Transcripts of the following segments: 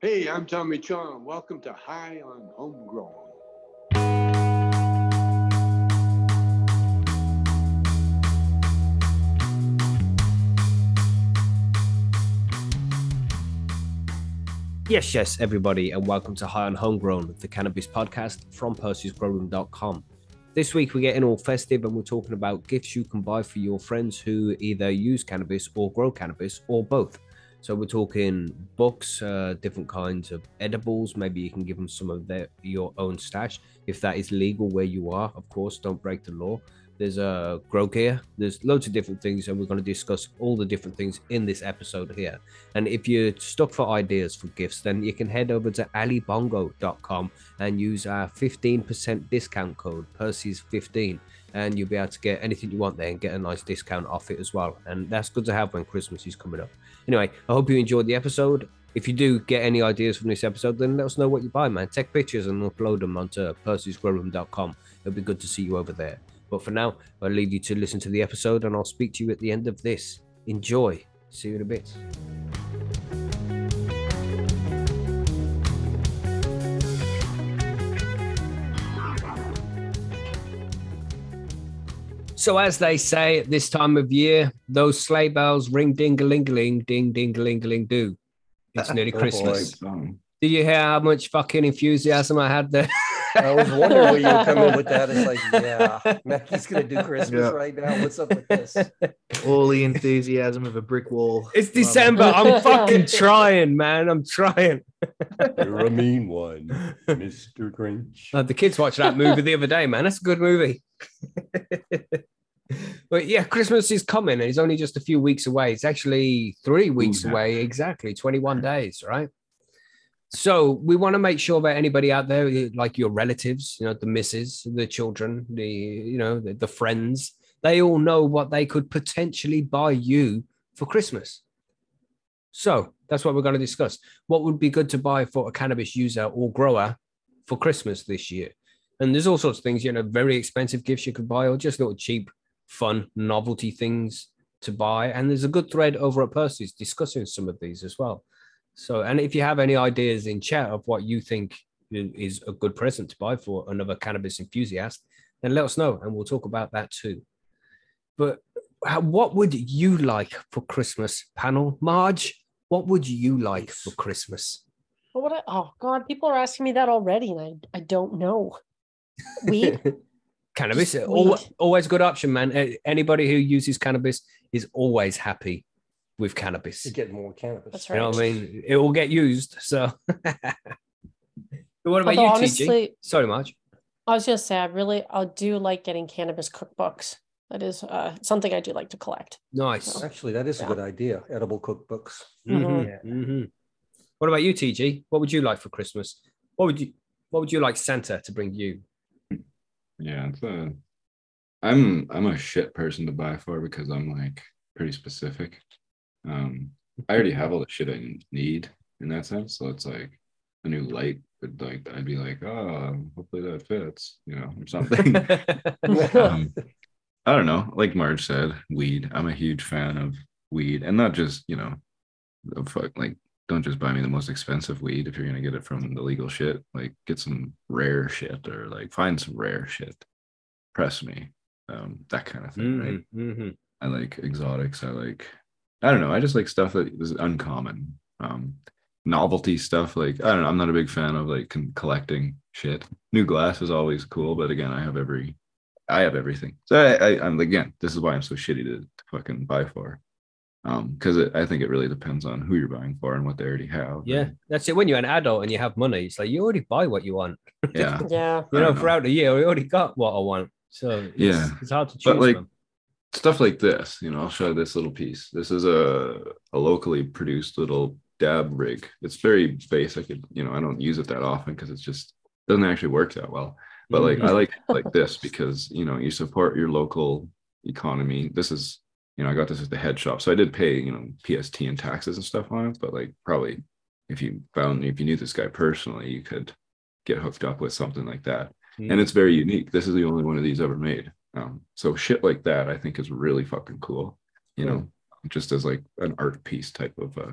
Hey, I'm Tommy Chong. Welcome to High on Homegrown. Yes, yes, everybody, and welcome to High on Homegrown, the cannabis podcast from Percy'sGrowroom.com. This week we're getting all festive and we're talking about gifts you can buy for your friends who either use cannabis or grow cannabis or both. So we're talking books, uh, different kinds of edibles. Maybe you can give them some of their your own stash if that is legal where you are. Of course, don't break the law. There's a uh, grow gear. There's loads of different things, and we're going to discuss all the different things in this episode here. And if you're stuck for ideas for gifts, then you can head over to alibongo.com and use our 15% discount code Percy's15 and you'll be able to get anything you want there and get a nice discount off it as well. And that's good to have when Christmas is coming up. Anyway, I hope you enjoyed the episode. If you do get any ideas from this episode, then let us know what you buy, man. Take pictures and upload them onto percysgrowroom.com. It'll be good to see you over there. But for now, I'll leave you to listen to the episode and I'll speak to you at the end of this. Enjoy. See you in a bit. So, as they say at this time of year, those sleigh bells ring ding a ling a ling, ding ding a ling a ling do. It's nearly Christmas. Do you hear how much fucking enthusiasm I had there? I was wondering where you were coming with that. It's like, yeah, Mackie's gonna do Christmas yeah. right now. What's up with this? All the enthusiasm of a brick wall. It's December. I'm fucking trying, man. I'm trying. You're a mean one, Mr. Grinch. Uh, the kids watched that movie the other day, man. That's a good movie. but yeah, Christmas is coming and it's only just a few weeks away. It's actually three weeks Ooh, away, exactly 21 days, right? So we want to make sure that anybody out there, like your relatives, you know, the misses, the children, the you know, the, the friends, they all know what they could potentially buy you for Christmas. So that's what we're going to discuss. What would be good to buy for a cannabis user or grower for Christmas this year? And there's all sorts of things, you know, very expensive gifts you could buy, or just little cheap, fun, novelty things to buy. And there's a good thread over at Percy's discussing some of these as well. So, and if you have any ideas in chat of what you think is a good present to buy for another cannabis enthusiast, then let us know and we'll talk about that too. But what would you like for Christmas, panel? Marge, what would you like for Christmas? What I, oh God, people are asking me that already, and I, I don't know. Weed. Cannabis, always, always good option, man. Anybody who uses cannabis is always happy with cannabis. You get more cannabis. That's right. You know what I mean? It will get used. So, what about Although you, honestly, TG? Sorry, Marge. I was just say I really I do like getting cannabis cookbooks. That is uh, something I do like to collect. Nice. So, Actually, that is yeah. a good idea. Edible cookbooks. Mm-hmm. Yeah. Mm-hmm. What about you, TG? What would you like for Christmas? What would you What would you like Santa to bring you? Yeah, it's a. I'm I'm a shit person to buy for because I'm like pretty specific. Um, I already have all the shit I need in that sense. So it's like a new light would like I'd be like, oh, hopefully that fits, you know, or something. um, I don't know. Like Marge said, weed. I'm a huge fan of weed, and not just you know, fuck like don't just buy me the most expensive weed if you're gonna get it from the legal shit. Like get some rare shit or like find some rare shit. Press me, um, that kind of thing, mm-hmm, right? Mm-hmm. I like exotics. I like I don't know. I just like stuff that is uncommon. Um, novelty stuff. Like I don't know. I'm not a big fan of like collecting shit. New glass is always cool, but again, I have every, I have everything. So I, I am like again. This is why I'm so shitty to, to fucking buy for. Um, because I think it really depends on who you're buying for and what they already have. Yeah, that's it. When you're an adult and you have money, it's like you already buy what you want. Yeah, yeah. You know, know, throughout the year, we already got what I want. So it's, yeah, it's hard to choose. But like, them stuff like this you know i'll show this little piece this is a, a locally produced little dab rig it's very basic it, you know i don't use it that often because it's just doesn't actually work that well but like i like like this because you know you support your local economy this is you know i got this at the head shop so i did pay you know pst and taxes and stuff on it but like probably if you found if you knew this guy personally you could get hooked up with something like that mm. and it's very unique this is the only one of these ever made um, so shit like that, I think is really fucking cool. You know, just as like an art piece type of uh,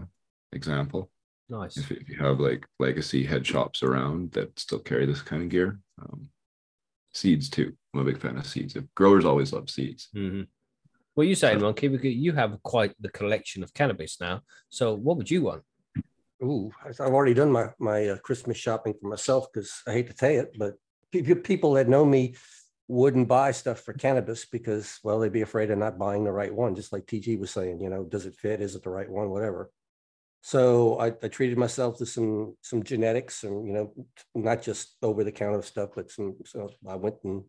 example. Nice. if, if you have like legacy head shops around that still carry this kind of gear. Um, seeds too. I'm a big fan of seeds. If growers always love seeds. hmm What are you saying, Monkey? Because you have quite the collection of cannabis now. So what would you want? Ooh, I've already done my, my uh, Christmas shopping for myself because I hate to say it, but pe- pe- people that know me wouldn't buy stuff for cannabis because, well, they'd be afraid of not buying the right one, just like TG was saying, you know, does it fit? Is it the right one? Whatever. So I, I treated myself to some, some genetics and, you know, not just over the counter stuff, but some, so I went and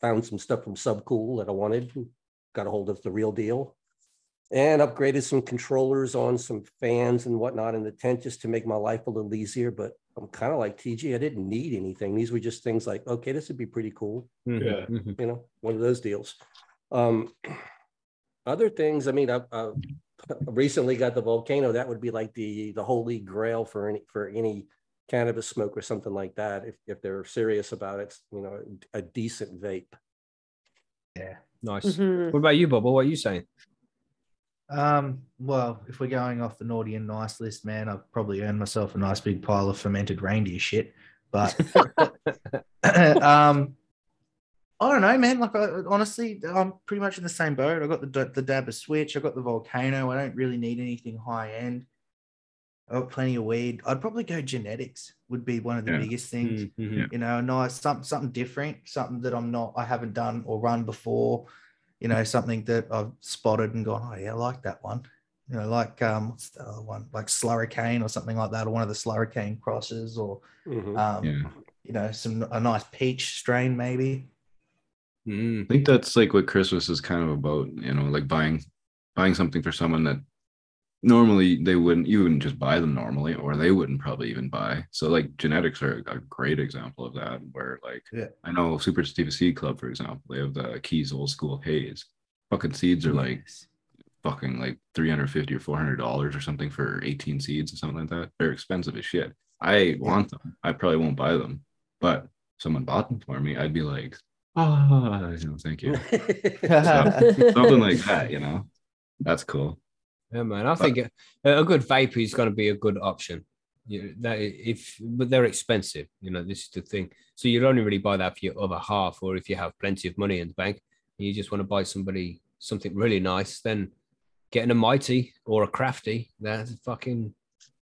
found some stuff from Subcool that I wanted, got a hold of the real deal. And upgraded some controllers on some fans and whatnot in the tent just to make my life a little easier. But I'm kind of like TG, I didn't need anything. These were just things like, okay, this would be pretty cool Mhm, Yeah. mhm. you know, one of those deals. Um, other things, I mean, I, I recently got the volcano. That would be like the the holy grail for any for any cannabis smoke or something like that. If if they're serious about it, you know, a decent vape. Yeah. Nice. Mhm. What about you, Bob? What are you saying? Um, well, if we're going off the naughty and nice list, man, I've probably earned myself a nice big pile of fermented reindeer shit. But um, I don't know, man. Like, I, honestly, I'm pretty much in the same boat. I got the the Dabber Switch. I got the Volcano. I don't really need anything high end. I got plenty of weed. I'd probably go genetics. Would be one of the Yeah. biggest things. Mhm. Yeah. You know, nice something something different, something that I'm not, I haven't done or run before. You know, something that I've spotted and gone, oh yeah, I like that one. You know, like um, what's the other one, like Slurricane or something like that, or one of the Slurricane crosses, or Mhm. um, Yeah. you know, some a nice peach strain maybe. Mhm. I think that's like what Christmas is kind of about, you know, like buying buying something for someone that normally they wouldn't you wouldn't just buy them normally or they wouldn't probably even buy. So like genetics are a great example of that where like Yeah. I know Super Steve Seed Club, for example, they have the Keys old school haze. Fucking seeds are like Yes. fucking like 350 or 400 dollars or something for 18 seeds or something like that. They're expensive as shit. I want them. I probably won't buy them, but someone bought them for me. I'd be like, ah, you know, thank you. something like that, you know. That's cool. Yeah, man. I But- think a, a good vape is going to be a good option. You that if but they're expensive. You know, this is the thing. So you'd only really buy that for your other half, or if you have plenty of money in the bank and you just want to buy somebody something really nice, then getting a mighty or a crafty, that's fucking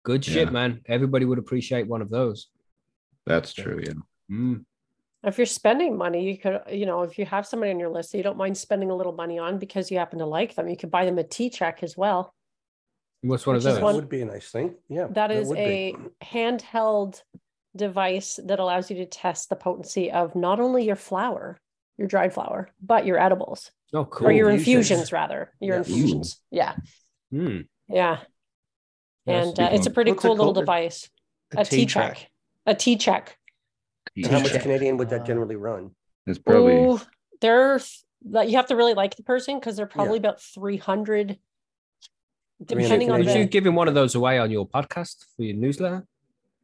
good shit, Yeah. man. Everybody would appreciate one of those. That's true. Yeah. Mm. If you're spending money, you could, you know, if you have somebody on your list that you don't mind spending a little money on because you happen to like them, you could buy them a T check as well. What's one of is those? That one- would be a nice thing. Yeah. That is would be. a handheld device that allows you to test the potency of not only your flour, your dried flour, but your edibles oh, cool. or your Infusions. infusions rather. Your Yeah. infusions. Yeah. Mm. Yeah. Yes, And uh, it's a pretty What's it cool little called? device. A A T T-track. check. A T check. And How much Canadian would that generally run? It's probably Ooh, they're like you have to really like the person because they're probably about 300 depending on Did you the give him one of those away on your podcast for your newsletter?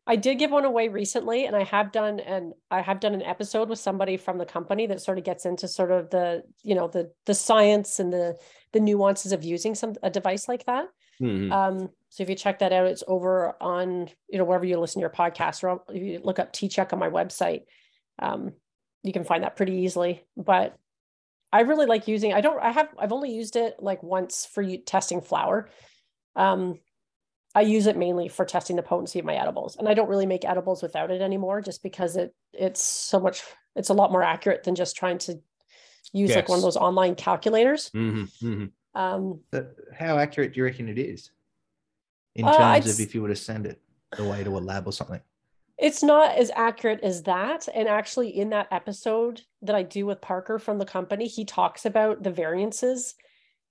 I did give one away recently and I have done and I have done an episode with somebody from the company that sort of gets into sort of the you know the the science and the the nuances of using some a device like that. Mhm. Um, so if you check that out, it's over on, you know, wherever you listen to your podcast or if you look up T check on my website, um, you can find that pretty easily. But I really like using, I don't, I have, I've only used it like once for you testing flour. Um, I use it mainly for testing the potency of my edibles. And I don't really make edibles without it anymore, just because it it's so much, it's a lot more accurate than just trying to use like one of those online calculators. Mhm, mhm. Um, But how accurate do you reckon it is in Uh, terms I'd of if you were to send it away to a lab or something? It's not as accurate as that. And actually, in that episode that I do with Parker from the company, he talks about the variances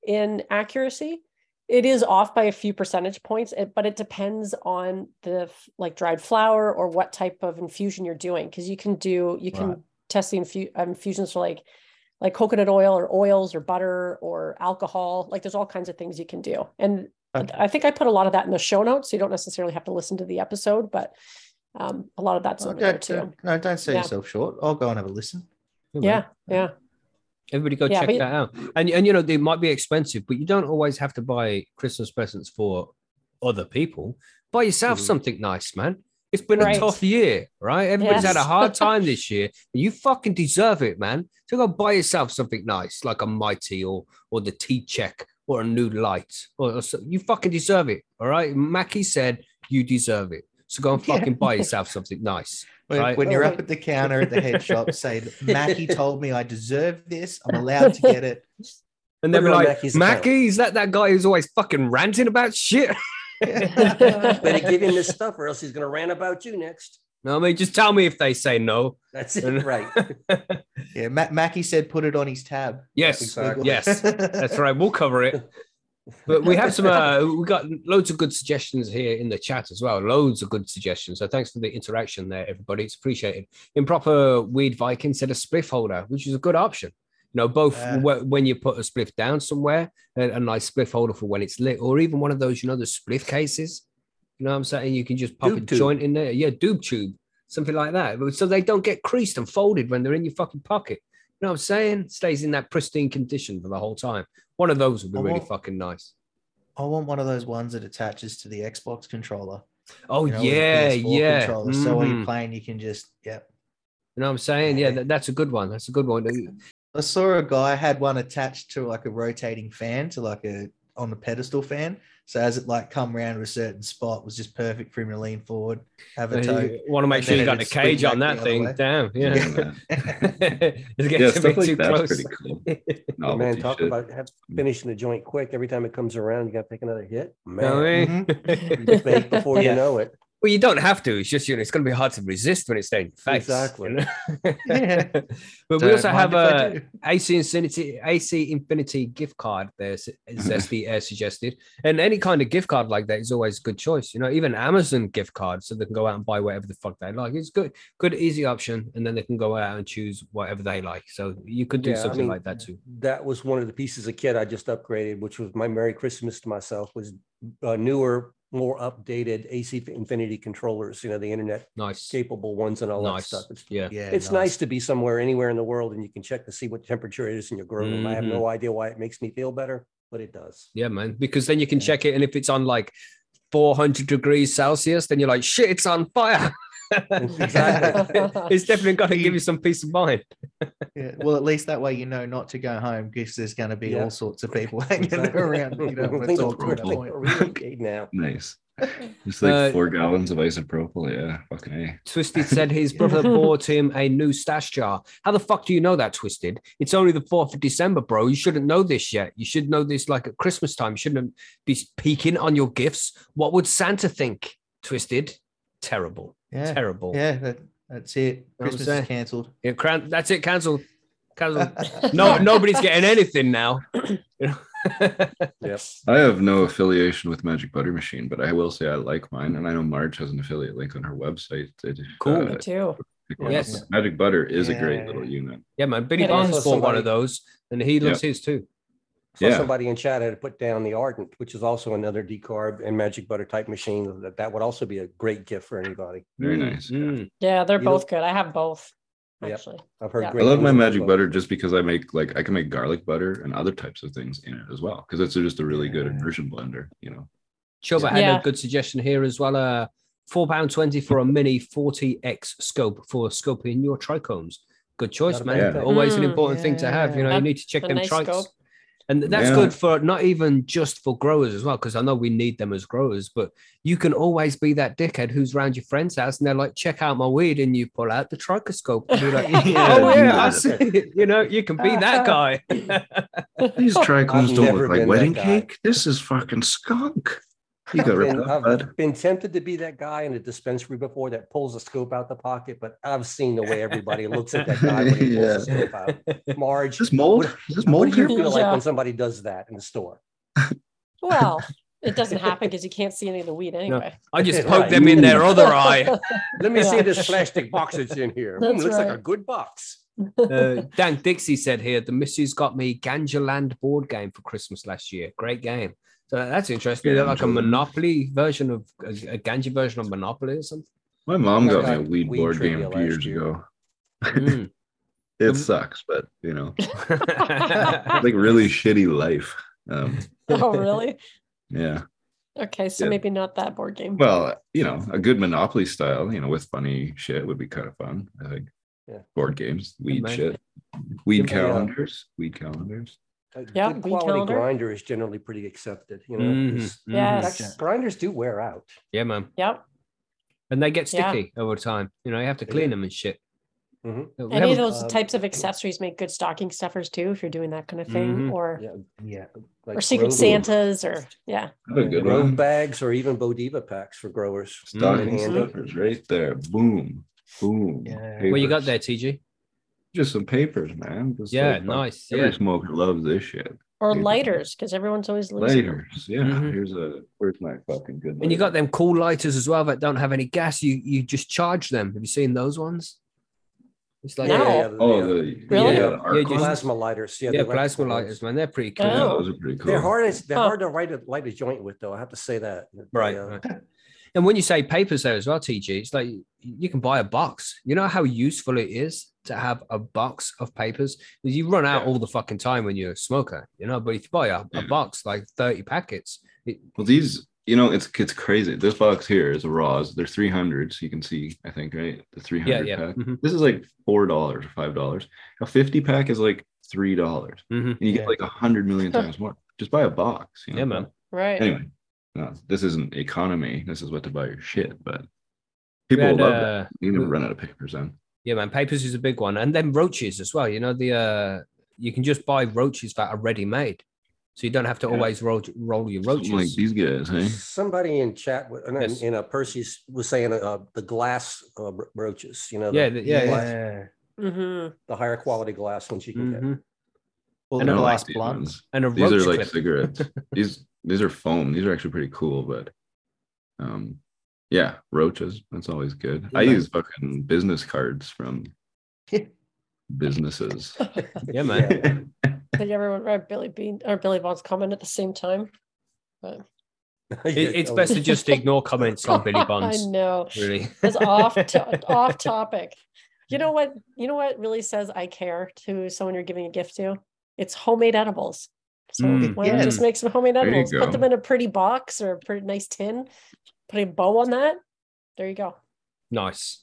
in accuracy. It is off by a few percentage points, but it depends on the like dried flour or what type of infusion you're doing. Because you can do, you can Right. test the infu- uh, infusions for like like coconut oil or oils or butter or alcohol. Like there's all kinds of things you can do. And Okay. I think I put a lot of that in the show notes. So you don't necessarily have to listen to the episode, but um, a lot of that's Oh, over there too. don't- no, don't sell Yeah. yourself short. I'll go and have a listen. Good, man. Yeah, yeah. Everybody go Yeah, check but- that out. And and you know, they might be expensive, but you don't always have to buy Christmas presents for other people. buy yourself Mhm. something nice, man. It's been Right. a tough year, right? Everybody's had a hard time this year. You fucking deserve it, man. So go buy yourself something nice, like a mighty or or the T check or a new light. Or, or so- you fucking deserve it. All right. Mackie said you deserve it. So go and Yeah. fucking buy yourself something nice. When, Right. when you're up at the counter at the head shop, say, Mackie told me I deserve this. I'm allowed to get it. And they'll Put be it on like, Mackie's. Mackie, is that that guy who's always fucking ranting about shit? Better give him this stuff or else he's gonna rant about you next. No, I mean, just tell me if they say no. That's it, right? Yeah, Ma- Mackie said put it on his tab. yes, Exactly. yes, that's right. We'll cover it. But we have some, uh, we got loads of good suggestions here in the chat as well. Loads of good suggestions. So thanks for the interaction there, everybody. It's appreciated. Improper Weed Viking said a spliff holder, which is a good option. You know, both Yeah. wh- when you put a spliff down somewhere, a, a nice spliff holder for when it's lit, or even one of those, you know, the spliff cases. You know what I'm saying? You can just pop Doob a tube. joint in there. Yeah, doob tube, something like that. So they don't get creased and folded when they're in your fucking pocket. You know what I'm saying? Stays in that pristine condition for the whole time. One of those would be I really want- fucking nice. I want one of those ones that attaches to the Xbox controller. Oh you know, yeah, PS4 yeah. Controller. So Mhm. you're playing, you can just yeah. You know what I'm saying? Yeah, Yeah. that, that's a good one. That's a good one. I saw a guy had one attached to like a rotating fan to like a on the pedestal fan. So as it like come around to a certain spot, was just perfect for him to lean forward, have a toe. want to make sure you then got the cage on that thing. way. Damn, yeah. Yeah. It's yeah, getting stuff like too that's close. pretty cool. Man, Novelty talk shit. about have, finishing the joint quick. Every time it comes around, you got to take another hit. Know Man, what I mean? you before Yeah. you know it. Well, you don't have to. It's just you know, it's going to be hard to resist when it's staying in your face. Exactly. you know? Yeah. but we Don't also have if I a do. AC Infinity AC Infinity gift card. There, Zesty Air suggested, and any kind of gift card like that is always a good choice. You know, even Amazon gift cards, so they can go out and buy whatever the fuck they like. It's good, good, easy option, and then they can go out and choose whatever they like. So you could do Yeah, I something mean, like that too. That was one of the pieces of kit I just upgraded, which was my Merry Christmas to myself. Was uh, newer, more updated AC Infinity controllers. You know, the internet Nice, capable ones and all that stuff. It's yeah. Yeah, it's nice. to be somewhere anywhere in the world and you can check to see what temperature it is in your grow room. I have Mhm. no idea why it makes me feel better, but it does. Yeah, man. Because then you can Yeah. check it, and if it's on like 400 degrees Celsius, then you're like, shit, it's on fire. Exactly. it's definitely got to give you some peace of mind. Yeah, well, at least that way you know not to go home because there's going to be Yeah. all sorts of people hanging Exactly. around. You know, when Think it's of- all to point. really now. Nice. Just like Uh, four gallons of isopropyl. Yeah, fucking a. Twisted said his brother bought him a new stash jar. How the fuck do you know that, Twisted? It's only the 4th of December, bro. You shouldn't know this yet. You should know this like at Christmas time. You shouldn't be peeking on your gifts. What would Santa think, Twisted? Terrible. Yeah, Terrible. yeah, that, that's it. Christmas is cancelled. Yeah, cran- that's it. Cancelled. Cancelled. No, nobody's getting anything now. You? Yep. I have no affiliation with Magic Butter Machine, but I will say I like mine, and I know Marge has an affiliate link on her website. It, Cool. Me too. Yes. Magic Butter is a great little unit. yeah, man. Billy It Barnes is. bought one of those, and he loves his too. So Yeah. somebody in chat had to put down the Ardent, which is also another decarb and magic butter type machine. That that would also be a great gift for anybody. Very Mm, nice. yeah. mm. Yeah, they're You know- both good. I have both Yep. actually. I've heard Yeah. I love my magic both. butter just because I make like I can make garlic butter and other types of things in it as well because it's just a really good immersion blender. You know, Chuba had Yeah. a good suggestion here as well. Uh, four pound twenty for a mini forty X scope for scoping your trichomes. Good choice, man. bad thing. Always an Mm. important thing to have. You know, you need to check them nice trichs. scope. And that's Yeah. good for not even just for growers as well, because I know we need them as growers, but you can always be that dickhead who's around your friend's house and they're like, check out my weed, and you pull out the trichoscope. And you're like, Yeah, oh, yeah, I see it. You know, you can be that guy. these trichomes don't look like wedding cake. This is fucking skunk. You I've been, off, I've been tempted to be that guy in a dispensary before that pulls a scope out the pocket, but I've seen the way everybody looks at that guy when he pulls the Yeah. scope out. Marge, Is this mold? What, Is this what mold do you here? feel like Yeah. when somebody does that in the store? Well, it doesn't happen because you can't see any of the weed anyway. I just Right. them in their other eye. Let me see this plastic box that's in here. That's looks like a good box. Uh, Dan Dixie said here, the missus got me Ganja Land board game for Christmas last year. Great game. So that's interesting. Is that like a Monopoly version of a, a Ganja version of Monopoly or something? My mom I got me a weed weed board game a few years year. ago. Mm. It sucks, but you know, like really shitty life. Um, oh, really? yeah. Okay, so Yeah. maybe not that board game. Well, you know, a good Monopoly style, you know, with funny shit would be kind of fun. I think. Yeah. Board games, weed shit, weed Yeah. calendars, weed calendars. A Yeah, good weed quality calendar. grinder is generally pretty accepted, you know. Mhm, 'cause mhm. Yes. heck, Grinders do wear out. Yeah, man. Yep. And they get Yeah. sticky over time. You know, you have to They clean do. them and shit. Mhm. We Any of haven't- those um, types of accessories make good stocking stuffers too, if you're doing that kind of thing, Mhm. or Yeah, yeah. like or secret Grove- Santas, or yeah. I a good Grove one. bags or even Boveda packs for growers. Stocking Mhm. stuffers right there. Boom. Boom. Yeah. what you got there, TG? Just some papers, man. Just Yeah, like, nice. Every Yeah. smoker loves this shit. Or Paper. lighters, because everyone's always losing. Lighters. Yeah. Mhm. Here's a where's my fucking good And you got them cool lighters as well that don't have any gas. You you just charge them. Have you seen those ones? It's like No. Yeah, yeah, Oh, yeah. the Really? yeah, Yeah, the arc just- Plasma lighters. Yeah, yeah, the plasma electrical lighters, man. They're pretty cool. Yeah, Oh. those are pretty cool. They're hard. As, they're Huh. hard to light a, light a joint with, though. I have to say that. Right, uh, right. And when you say papers there as well, TG, it's like you can buy a box. You know how useful it is to have a box of papers because You run out Yeah. all the fucking time when you're a smoker, you know. But if you buy a, a box like 30 packets, it, Well, these, you know, it's it's crazy. This box here is a Raws. They're 300, so You can see, I think, right? The 300 yeah, yeah. pack. mhm, This is like four dollars or five dollars. A 50 pack is like three dollars, mhm. and you Yeah. get like a hundred million times more. Just buy a box. You know? Yeah, man. Right. Anyway, no, this isn't economy. This is what to buy your shit. But people had, love that. uh, You never run out of papers then. Yeah, man. Papers is a big one, and then roaches as well. You know the uh, you can just buy roaches that are ready made, so you don't have to Yeah. always roll roll your roaches. Something like these guys, hey? Somebody in chat, w- in, Yes. in Percy's was saying uh, the glass uh, bro- brooches. You know, the, yeah, the- yeah, yeah. yeah. Mm-hmm. the higher quality glass ones you can get. mhm. Or And the I I don't glass like these And a These roach are like clip. cigarettes. these these are foam. These are actually pretty cool, but um yeah, roaches. That's always good. I use fucking business cards from businesses. Yeah, man. Did everyone read Billy Bean or Billy Bond's comment at the same time? But It- it's best to just ignore comments on Billy Bonds. I know. Really, It's off to- off topic. You know what? You know what really says I care to someone you're giving a gift to? It's homemade edibles. So Mm. why not just make some homemade edibles? Put them in a pretty box or a pretty nice tin. Put a bow on that. There you go. nice.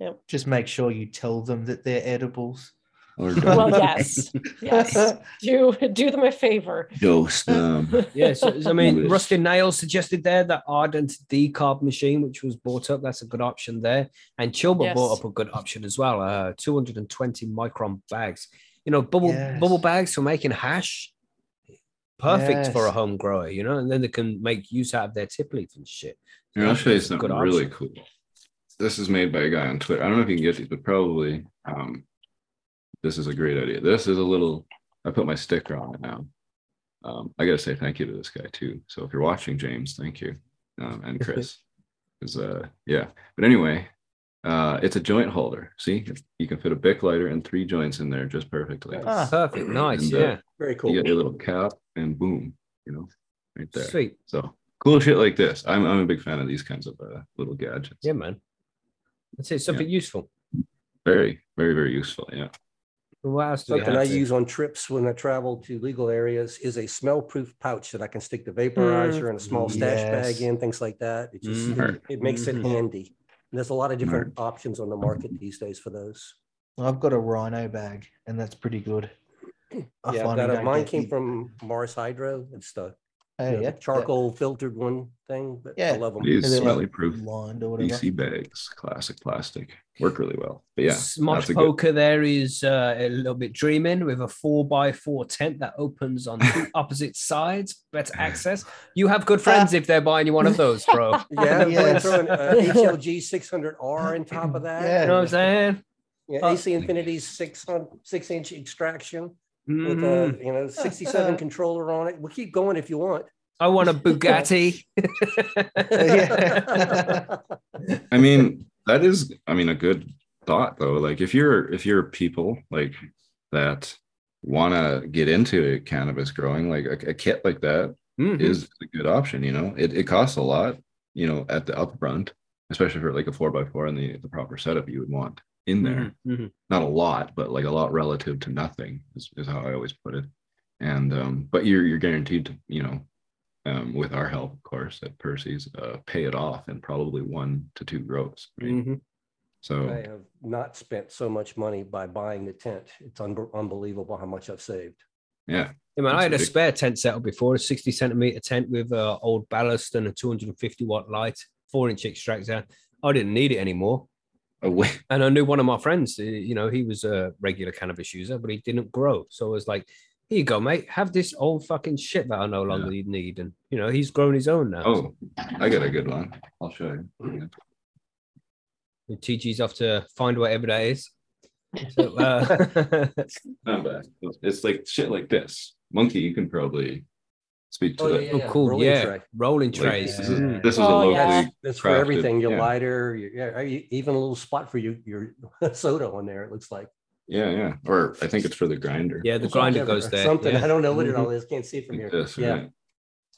Yep. Just make sure you tell them that they're edibles. Or Well, yes, yes. Do do them a favor. ghost them. Yeah, so, so I mean, Rusty Nails suggested there that Ardent decarb machine, which was bought up. That's a good option there. And Chilbert Yes. bought up a good option as well. Uh, 220 micron bags. You know, bubble Yes. bubble bags for making hash. Perfect for a home grower, you know, and then they can make use out of their tip leaf and shit. Here, I'll show you That's a good something really cool. This is made by a guy on Twitter. I don't know if you can get these, but probably um this is a great idea. This is a little I put my sticker on it now. Um, I gotta say thank you to this guy too. So if you're watching, James, thank you. Um, and Chris. Because uh yeah. But anyway, uh it's a joint holder. See, you can fit a Bic lighter and three joints in there just perfectly. Ah. Perfect, nice, And, uh, yeah, Very cool. You get your little cap and boom, you know, right there. sweet, So cool shit like this. I'm I'm a big fan of these kinds of uh, little gadgets. yeah, man. That's it. Something useful. Very, very, very useful. Yeah. What else do we Something? I here? use on trips when I travel to legal areas is a smell-proof pouch that I can stick the vaporizer and a small stash bag Yes. in, things like that. It just, Mhm. it- it makes it Mhm. handy. And there's a lot of different options on the market these days for those. I've got a rhino bag, and that's pretty good. I Yeah, find I that, mine came the- from Morris Hydro. It's the You know, the yeah, charcoal filtered one thing, but I Yeah. love them. These And they're smelly proof lined or whatever. DC bags, classic plastic, work really well. But yeah, Smosh that's a good- Poker there is uh, a little bit dreaming with a four by four tent that opens on two opposite sides. Better access. You have good friends if they're buying you one of those, bro. Yeah, Yes. yes. throw an uh, HLG 600R on top of that. Yeah. You know what I'm saying? Yeah, Uh, AC Infinity's six on six inch extraction with Mhm. a you know 67 controller on it. We'll keep going if you want. I want a Bugatti. I mean, that is, I mean, a good thought though. Like if you're if you're people like that want to get into cannabis growing, like a, a kit like that Mhm. is a good option. You know, it, it costs a lot, you know, at the upfront, especially for like a four by four and the, the proper setup you would want in there. Mhm. Mhm. Not a lot, but like a lot relative to nothing is, is how I always put it. And um, but you're you're guaranteed to, you know, um, with our help, of course, at Percy's, uh, pay it off in probably one to two grows. Right? Mhm. So I have not spent so much money by buying the tent. It's un- unbelievable how much I've saved. yeah, Yeah, man, I had a ridiculous. spare tent set up before, a 60 centimeter tent with a old ballast and a 250 watt light, four inch extractor. I didn't need it anymore. Away. And I knew one of my friends, uh, you know, he was a regular cannabis user, but he didn't grow. So I was like, here you go, mate. Have this old fucking shit that I no longer need. And, you know, he's grown his own now. Oh, I got a good one. I'll show you. Yeah. And TG's off to find whatever that is. So, uh, Not. It's like shit like this. Monkey, you can probably speak to Oh, that. yeah, oh, cool. rolling yeah. tray. Rolling Like, trays. this is, Mm. this is a Oh, locally yeah. That's for everything, your yeah. lighter, your, yeah, even a little spot for you, your soda on there, it looks like. Yeah, yeah. Or I think it's for the grinder. Yeah, the grinder goes there. Something, yeah. I don't know what it Mhm. all is, can't see from here. this, Yeah, right?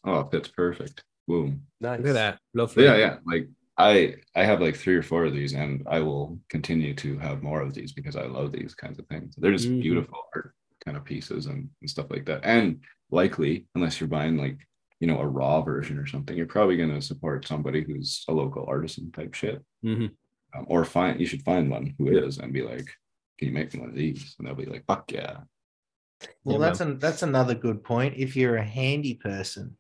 Oh, it fits perfect. Boom. nice. Look at that. Lovely. Yeah, yeah. Like I I have like three or four of these and I will continue to have more of these because I love these kinds of things. They're just Mhm. beautiful art kind of pieces and, and stuff like that. And likely, unless you're buying like, you know, a raw version or something, you're probably gonna support somebody who's a local artisan type shit. Mhm. Um, or find you should find one who is and be like, Can you make me one of these? And they'll be like, fuck yeah. Well, Yeah, that's an, that's another good point. If you're a handy person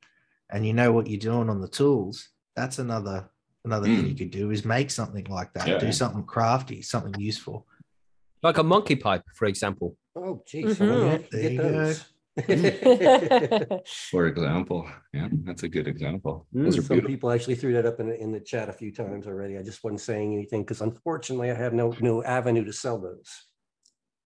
and you know what you're doing on the tools, that's another another thing you Mm. could do is make something like that. Yeah. Do something crafty, something useful. Like a monkey pipe, for example. Oh, geez. Mhm. I There you you get go. Those. For example. Yeah, that's a good example. Mm, Those Some beautiful. people actually threw that up in, the- in the chat a few times already. I just wasn't saying anything because unfortunately I have no, no avenue to sell those.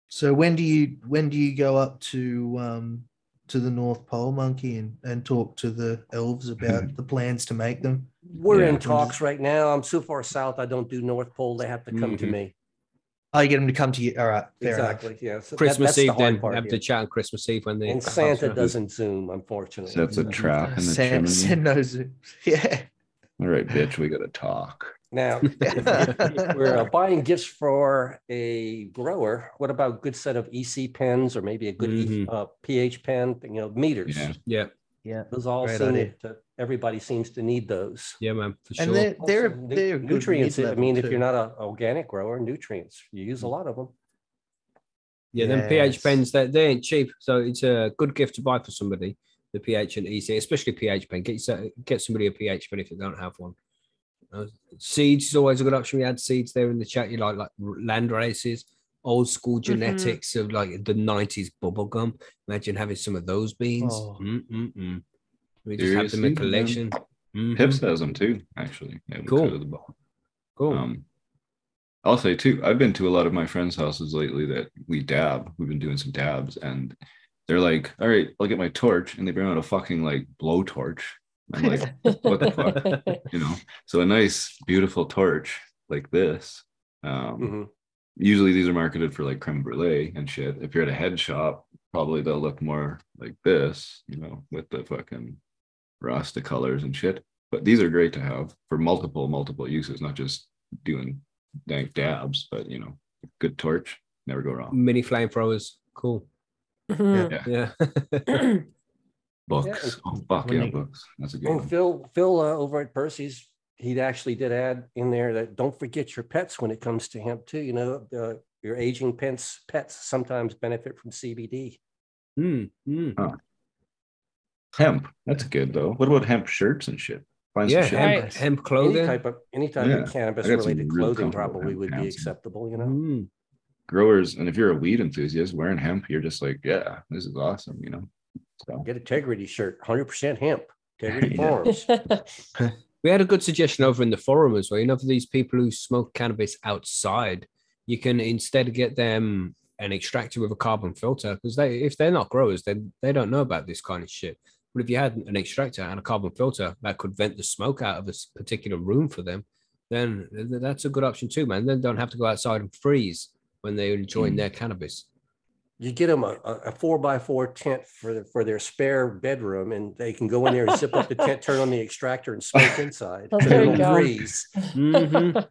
So when do you when do you go up to um to the North Pole monkey and, and talk to the elves about the plans to make them? We're Yeah. in talks right now. I'm so far south. I don't do North Pole. They have to come to Mhm. me. Oh, you get them to come to you. All right, fair enough. Exactly. Yeah. so that- Christmas that's the Eve, hard then part have here. to chat on Christmas Eve when they And Santa runs. doesn't zoom, unfortunately. So that's a trap in the Send, chimney. send those. Yeah. All right, bitch, we gotta talk. Now, if we're uh, buying gifts for a grower. What about a good set of EC pens or maybe a good E- Mhm. uh, pH pen? You know, meters. Yeah. Yeah, Yeah. Those all Great seem idea. to everybody seems to need those. yeah, man, for And sure. they're they're Also, they're good nutrients. I mid-level mean, if too. you're not an organic grower, nutrients you use a lot of them. Yeah, them pH pens, they, they ain't cheap. So it's a good gift to buy for somebody, the pH and EC, especially pH pen. Get, get somebody a pH pen if they don't have one. Uh, seeds is always a good option. We had seeds there in the chat. You like like land races, old school genetics of like the 90s bubble gum. Imagine having some of those beans. Oh. Mm-mm-mm. We just have them in collection. Mhm. Pips has them too, actually. Yeah, Cool. Cool. Um, I'll say too, I've been to a lot of my friends' houses lately that we dab. We've been doing some dabs, and they're like, "All right, I'll get my torch," and they bring out a fucking like blowtorch. I'm like, what the fuck? you know, so a nice, beautiful torch like this. Um, Mhm. usually these are marketed for like creme brulee and shit. If you're at a head shop, probably they'll look more like this, you know, with the fucking Rasta colors and shit. But these are great to have for multiple, multiple uses, not just doing dank dabs, but you know, good torch, never go wrong. Mini flamethrowers. Cool. Mhm. Yeah. Yeah. Books. Oh fuck yeah, books. That's a good And one. Phil, Phil uh, over at Percy's, he actually did add in there that don't forget your pets when it comes to hemp too. You know, uh, your aging pets pets sometimes benefit from CBD. Mm, mm. Hemp. That's good though. What about hemp shirts and shit? Find Yeah, some shit. hemp, Right. hemp Any clothing. type of any type Yeah, of cannabis I got some related clothing probably would be acceptable. You know, Mm. growers and if you're a weed enthusiast wearing hemp you're just like yeah this is awesome you know so get a integrity shirt, hundred percent hemp, integrity Yeah. farms. We had a good suggestion over in the forum as well. You know, for these people who smoke cannabis outside, you can instead get them an extractor with a carbon filter because they, if they're not growers, then they don't know about this kind of shit. But if you had an extractor and a carbon filter that could vent the smoke out of a s- particular room for them, then that's a good option too, man. Then don't have to go outside and freeze when they're enjoying Mm. their cannabis. You get them a, a a four by four tent for the, for their spare bedroom, and they can go in there and zip up the tent, turn on the extractor, and smoke inside. Oh, so there they you don't go. freeze. Mhm.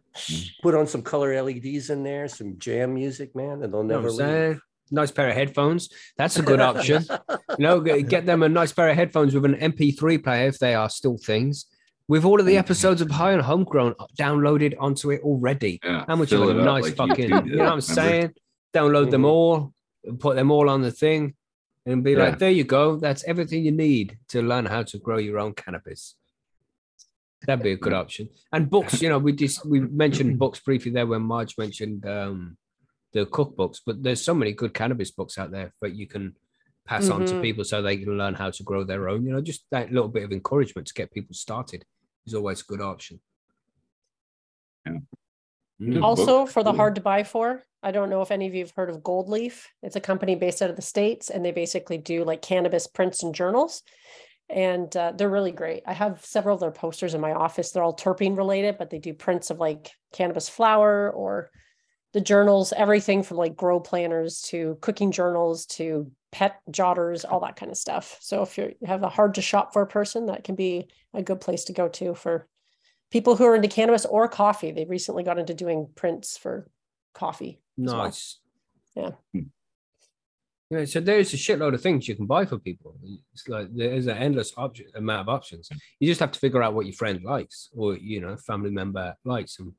Put on some color LEDs in there, some jam music, man, and they'll You know never saying? leave. Nice pair of headphones. That's a good option. you know, get them a nice pair of headphones with an MP3 player if they are still things. With all of the episodes of High on Homegrown downloaded onto it already. Yeah, How much of a nice like fucking, YouTube you know what I'm remember? saying? Download them Mhm. all, put them all on the thing, and be Yeah. like, there you go. That's everything you need to learn how to grow your own cannabis. That'd be a good option. And books, you know, we just we mentioned books briefly there when Marge mentioned um the cookbooks, but there's so many good cannabis books out there that you can pass on to Mhm. people so they can learn how to grow their own. You know, just that little bit of encouragement to get people started is always a good option. Yeah. Mm. Also, for the hard to buy for, I don't know if any of you have heard of Gold Leaf. It's a company based out of the States and they basically do like cannabis prints and journals. And uh, they're really great. I have several of their posters in my office. They're all terpene related, but they do prints of like cannabis flower or the journals, everything from like grow planners to cooking journals to pet jotters, all that kind of stuff. So if you're, you have a hard to shop for person, that can be a good place to go to for people who are into cannabis or coffee. They recently got into doing prints for coffee. as well. Yeah. Hmm. Yeah, so there's a shitload of things you can buy for people. It's like there's an endless option amount of options. You just have to figure out what your friend likes or you know family member likes and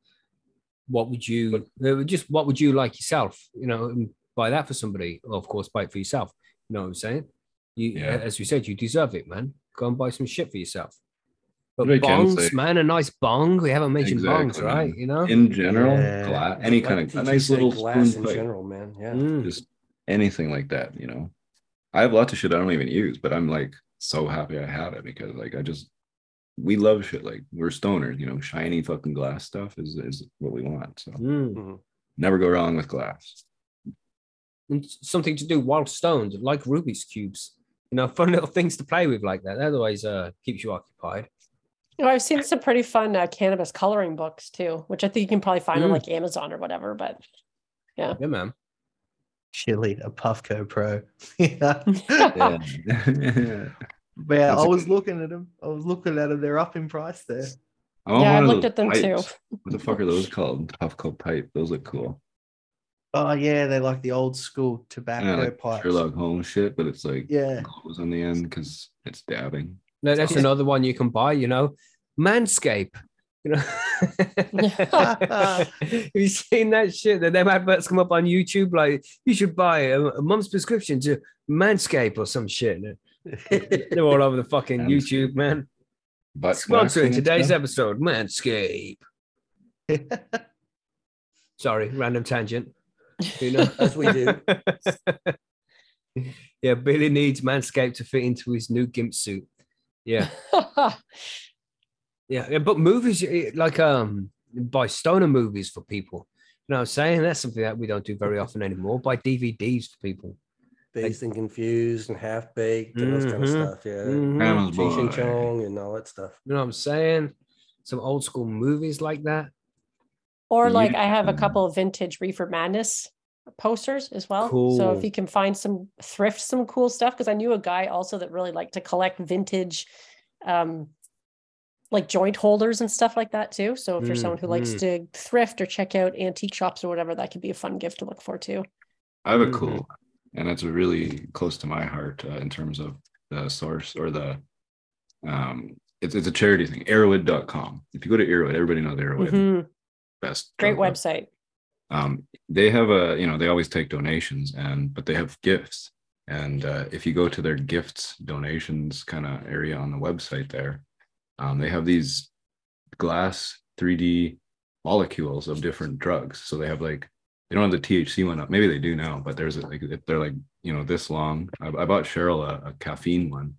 what would you uh, just what would you like yourself? You know, buy that for somebody. Or of course, buy it for yourself. You know what I'm saying? You, Yeah. as we said, you deserve it, man. Go and buy some shit for yourself. But What bongs, man, a nice bong. We haven't mentioned bongs, Exactly, right? You know, In general, Yeah. glass, any kind of a nice little glass in pipe, general, man. Yeah. Mm. just anything like that, you know. I have lots of shit I don't even use, but I'm like so happy I have it because like I just we love shit like we're stoners, you know, shiny fucking glass stuff is is what we want. So Mm. never go wrong with glass. and something to do while stoned, like Rubik's cubes. You know, fun little things to play with like that. That always uh, keeps you occupied. You know, I've seen some pretty fun uh, cannabis coloring books too, which I think you can probably find on Mm. like Amazon or whatever. But yeah, Yeah, man. Chili, a Puffco Pro. yeah. Yeah. But yeah, That's I a was good- looking at them. I was looking at them. They're up in price there. I Yeah, I looked at them too. What the fuck are those called? Puffco pipe. Those look cool. Oh yeah, they're like the old school tobacco Yeah, like pipes. Sherlock Holmes shit, but it's like Yeah. goes on the end because it's dabbing. No, that's Yeah. another one you can buy. You know, Manscape. You know, have you seen that shit? That them adverts come up on YouTube like you should buy a, a month's prescription to Manscape or some shit. They're all over the fucking Manscaped. YouTube, man. But Sponsoring today's episode, Manscape. Sorry, random tangent. You know, As we do. yeah, Billy needs Manscaped to fit into his new gimp suit. Yeah, yeah, yeah, but movies eh, like um buy stoner movies for people. You know what I'm saying? That's something that we don't do very often anymore. Buy DVDs for people. Dazed and confused and half baked and this kind of Mhm. stuff. Yeah. Mhm. Grandma's Cheech and boy. Chong and all that stuff. You know what I'm saying? Some old school movies like that. or You like I have a couple of vintage Reefer Madness posters as well. So Cool. if you can find some thrift, some cool stuff, because I knew a guy also that really liked to collect vintage, um, like joint holders and stuff like that too. So if you're Mm, someone who likes mm. to thrift or check out antique shops or whatever, that could be a fun gift to look for too. I have a Mhm. cool, and it's really close to my heart uh, in terms of the source or the, um, it's, it's a charity thing, erowid.com. If you go to Erowid, everybody knows Erowid, Mhm. best. Great website. um, they have a you know they always take donations and but they have gifts and uh, if you go to their gifts donations kind of area on the website there um, they have these glass 3d molecules of different drugs so they have like they don't have the thc one up? Maybe they do now but there's a, like they're like you know this long i, I bought cheryl a, a caffeine one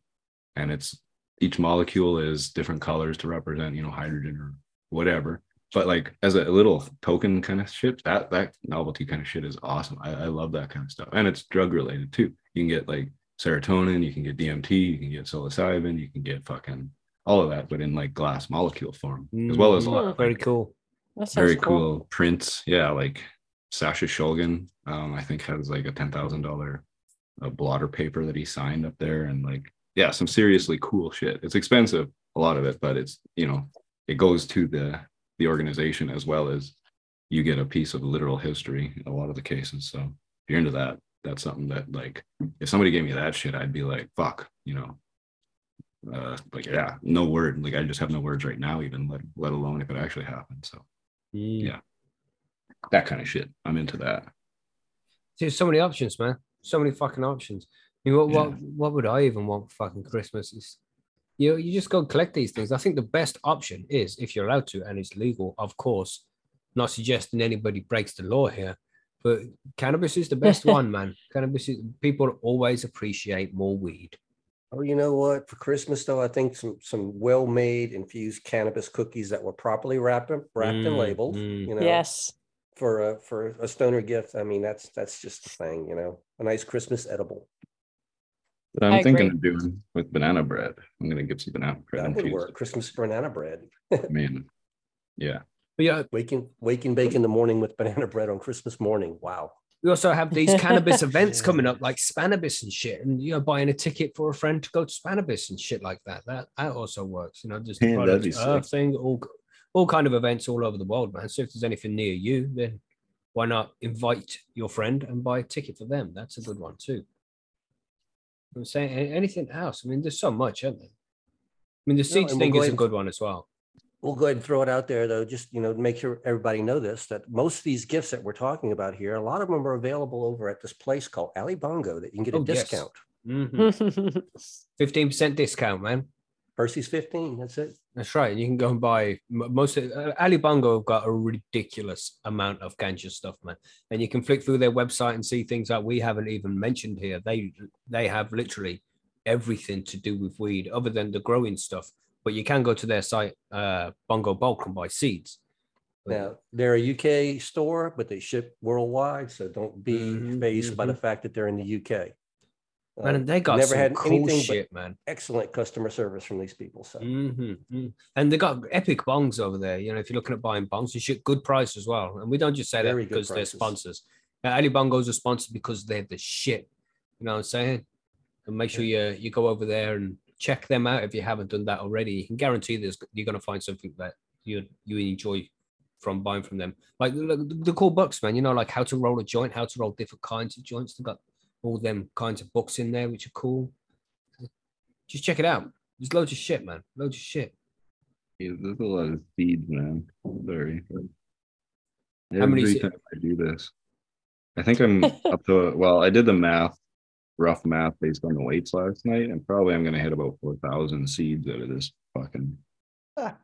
and it's each molecule is different colors to represent you know hydrogen or whatever. But like as a little token kind of shit that that novelty kind of shit is awesome. I, I love that kind of stuff. And it's drug related too. You can get like serotonin you can get dmt you can get psilocybin you can get fucking all of that but in like glass molecule form as well as a lot mm-hmm. Very cool. That sounds very cool prints. Yeah like sasha shulgin um i think has like a ten thousand dollar blotter paper that he signed up there and like yeah some seriously cool shit it's expensive a lot of it but it's you know it goes to the the organization as well as you get a piece of literal history in a lot of the cases so if you're into that that's something that like if somebody gave me that shit, I'd be like, fuck, you know. Uh like yeah, no word. Like I just have no words right now, even let let alone if it actually happened. So Yeah. That kind of shit. I'm into that. There's so many options, man. So many fucking options. I mean, what, what, Yeah. what would I even want for fucking Christmas? Is you you just go collect these things. I think the best option is if you're allowed to and it's legal, of course. Not suggesting anybody breaks the law here, but cannabis is the best one, man. Cannabis is people always appreciate more weed. Oh, you know what? For Christmas though, I think some some well-made infused cannabis cookies that were properly wrapped and wrapped and Mm, labeled. mm. You know, Yes. For a for a stoner gift. I mean, that's that's just the thing. You know, a nice Christmas edible. But I'm I thinking agree. of doing with banana bread. I'm gonna get some banana bread. That would work. Christmas banana bread. I mean, yeah. But yeah, Wake and wake and bake in the morning with banana bread on Christmas morning. Wow. we also have these cannabis events Yeah. coming up, like Spannabis and shit, and you know, buying a ticket for a friend to go to Spannabis and shit like that. That that also works. You know, just Yeah, that'd product be sick. thing, all all kind of events all over the world, man. So if there's anything near you, then why not invite your friend and buy a ticket for them? That's a good one too. I'm saying anything else. I mean, there's so much, isn't there? I mean, the seats and we'll thing go is a good one as well. We'll go ahead and throw it out there though, just you know, make sure everybody know this, that most of these gifts that we're talking about here, a lot of them are available over at this place called Ali Bongo that you can get a Oh, yes. discount. Mhm. 15% discount, man. Percy's 15. That's it. That's right. And you can go and buy most of uh, Ali Bongo have got a ridiculous amount of ganja stuff, man. And you can flick through their website and see things that we haven't even mentioned here. They they have literally everything to do with weed other than the growing stuff. But you can go to their site, uh, Bongo Bulk, and buy seeds. Now, they're a UK store, but they ship worldwide, so don't be Mhm, phased by the fact that they're in the UK. Man, Uh, and they got never some had cool anything shit, man. excellent customer service from these people. So hmm And they got epic bongs over there. You know, if you're looking at buying bongs, you should good price as well. And we don't just say Very that because they're sponsors. Uh, Ali Bongos are sponsored because they're the shit. You know what I'm saying? And make sure you you go over there and check them out if you haven't done that already. You can guarantee there's you're gonna find something that you you enjoy from buying from them. Like the, the, the cool books, man. You know, like how to roll a joint, how to roll different kinds of joints. They've got all them kinds of books in there, which are cool. Just check it out. There's loads of shit, man. Loads of shit. Yeah, there's a lot of seeds, man. Sorry. How many Every se- time I do this, I think I'm up to. Well, I did the math, rough math based on the weights last night, and probably I'm gonna hit about four thousand seeds out of this fucking. Ugh.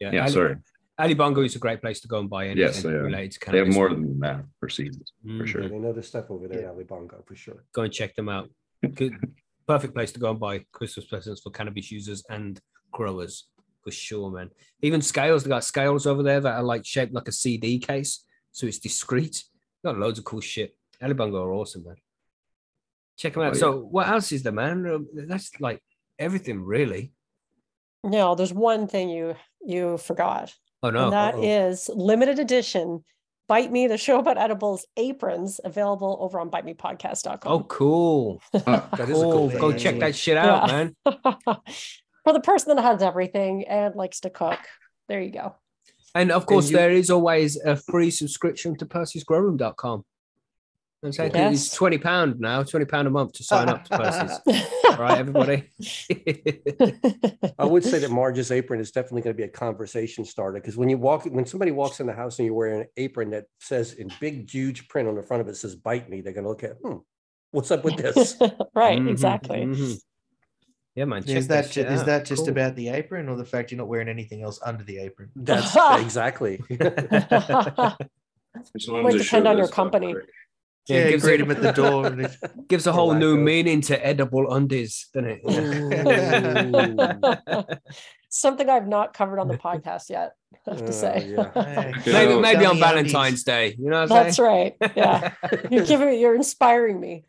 yeah, Ali, sorry. Ali Bongo is a great place to go and buy anything Yes, related to cannabis. They have more than that for seeds, for Mhm. sure. they know the stuff over there at Ali Bongo for sure. Go and check them out. Good, perfect place to go and buy Christmas presents for cannabis users and growers for sure, man. Even scales, they got scales over there that are like shaped like a CD case, so it's discreet. Got loads of cool shit. Ali Bongo are awesome, man. Check them out. Oh, yeah. So, what else is there, man? Um, That's like everything, really. No, there's one thing you you forgot. Oh no! And that uh-oh. is limited edition Bite Me, the show about edibles aprons available over on bitemepodcast.com. oh, cool. That is a cool Cool. Go check that shit out, Yeah. man. For the person that has everything and likes to cook. There you go. And of course, you- there is always a free subscription to percysgrowroom.com. I'm saying it's twenty pound now, twenty pound a month to sign up to Percy's. All right, everybody. I would say that Marge's apron is definitely going to be a conversation starter because when you walk, when somebody walks in the house and you're wearing an apron that says in big, huge print on the front of it says "bite me," they're going to look at, hmm, what's up with this? right, Mhm, exactly. mhm. Yeah, man. check Is that shit ju- is that just Cool. about the apron or the fact you're not wearing anything else under the apron? That's exactly. Just wanted Might depend on your this stuff company. quick. Yeah, Yeah, gives greet him at the door. And it's- gives a whole Like new those. meaning to edible undies, doesn't it? Something I've not covered on the podcast yet, I have Oh, to say. yeah. Maybe Oh, maybe on Dummy Valentine's Day. You know what I'm That's saying? right. Yeah. You're giving me, you're inspiring me.